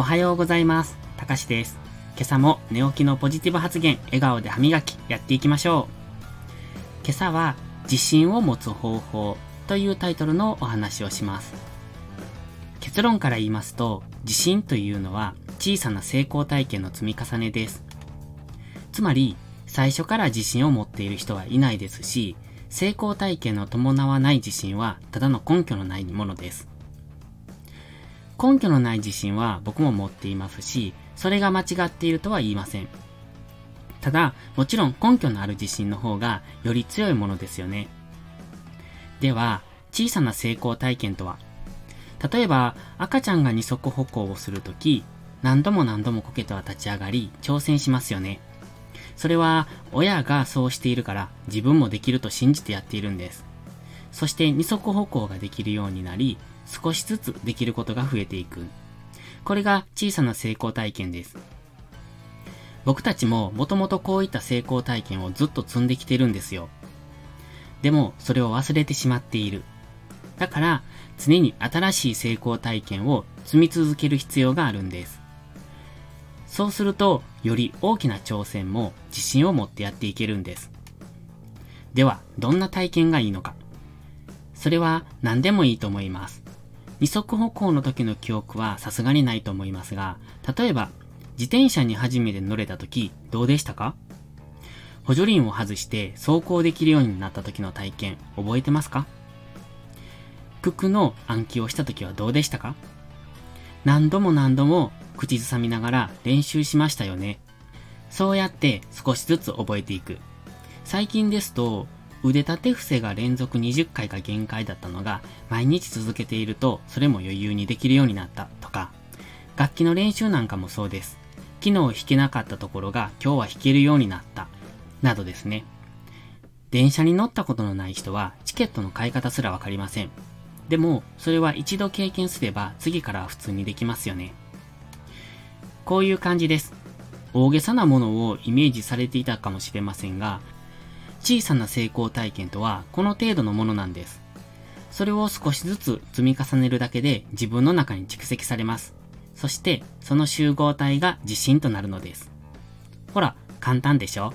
おはようございます。たかしです。今朝も寝起きのポジティブ発言、笑顔で歯磨き、やっていきましょう。今朝は、自信を持つ方法というタイトルのお話をします。結論から言いますと、自信というのは小さな成功体験の積み重ねです。つまり、最初から自信を持っている人はいないですし、成功体験の伴わない自信はただの根拠のないものです。根拠のない自信は僕も持っていますし、それが間違っているとは言いません。ただ、もちろん根拠のある自信の方がより強いものですよね。では、小さな成功体験とは？例えば、赤ちゃんが二足歩行をするとき、何度も何度もこけては立ち上がり、挑戦しますよね。それは、親がそうしているから、自分もできると信じてやっているんです。そして二足歩行ができるようになり、少しずつできることが増えていく。これが小さな成功体験です。僕たちももともとこういった成功体験をずっと積んできてるんですよ。でも、それを忘れてしまっている。だから、常に新しい成功体験を積み続ける必要があるんです。そうすると、より大きな挑戦も自信を持ってやっていけるんです。では、どんな体験がいいのか。それは何でもいいと思います。二足歩行の時の記憶はさすがにないと思いますが、例えば、自転車に初めて乗れた時、どうでしたか？補助輪を外して走行できるようになった時の体験、覚えてますか？九九の暗記をした時はどうでしたか？何度も何度も口ずさみながら練習しましたよね。そうやって少しずつ覚えていく。最近ですと、腕立て伏せが連続20回が限界だったのが、毎日続けていると、それも余裕にできるようになったとか、楽器の練習なんかもそうです。昨日弾けなかったところが今日は弾けるようになった、などですね。電車に乗ったことのない人は、チケットの買い方すらわかりません。でも、それは一度経験すれば、次からは普通にできますよね。こういう感じです。大げさなものをイメージされていたかもしれませんが、小さな成功体験とはこの程度のものなんです。それを少しずつ積み重ねるだけで自分の中に蓄積されます。そして、その集合体が自信となるのです。ほら、簡単でしょ？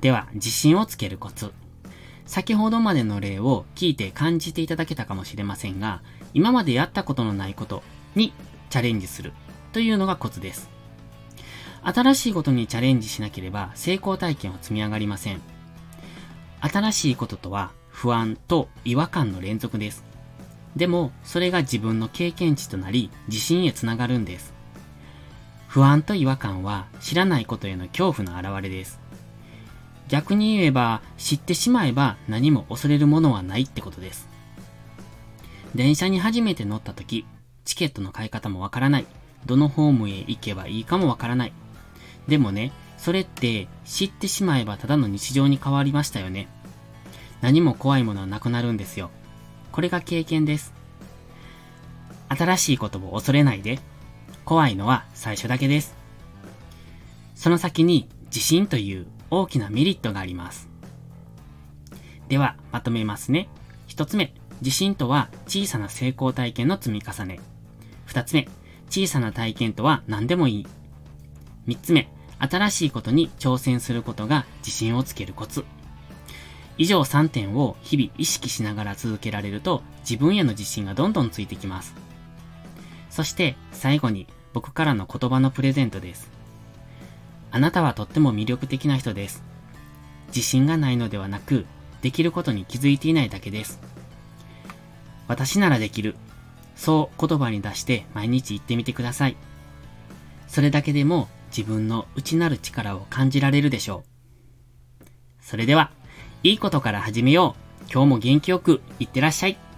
では、自信をつけるコツ。先ほどまでの例を聞いて感じていただけたかもしれませんが、今までやったことのないことにチャレンジするというのがコツです。新しいことにチャレンジしなければ成功体験は積み上がりません。新しいこととは不安と違和感の連続です。でも、それが自分の経験値となり、自信へつながるんです。不安と違和感は知らないことへの恐怖の表れです。逆に言えば、知ってしまえば何も恐れるものはないってことです。電車に初めて乗った時、チケットの買い方もわからない。どのホームへ行けばいいかもわからない。でもね、それって知ってしまえばただの日常に変わりましたよね。何も怖いものはなくなるんですよ。これが経験です。新しいことを恐れないで。怖いのは最初だけです。その先に自信という大きなメリットがあります。では、まとめますね。一つ目、自信とは小さな成功体験の積み重ね。二つ目、小さな体験とは何でもいい。三つ目、新しいことに挑戦することが自信をつけるコツ。以上3点を日々意識しながら続けられると自分への自信がどんどんついてきます。そして最後に僕からの言葉のプレゼントです。あなたはとっても魅力的な人です。自信がないのではなく、できることに気づいていないだけです。私ならできる。そう言葉に出して毎日言ってみてください。それだけでも自分の内なる力を感じられるでしょう。それでは、いいことから始めよう。今日も元気よくいってらっしゃい。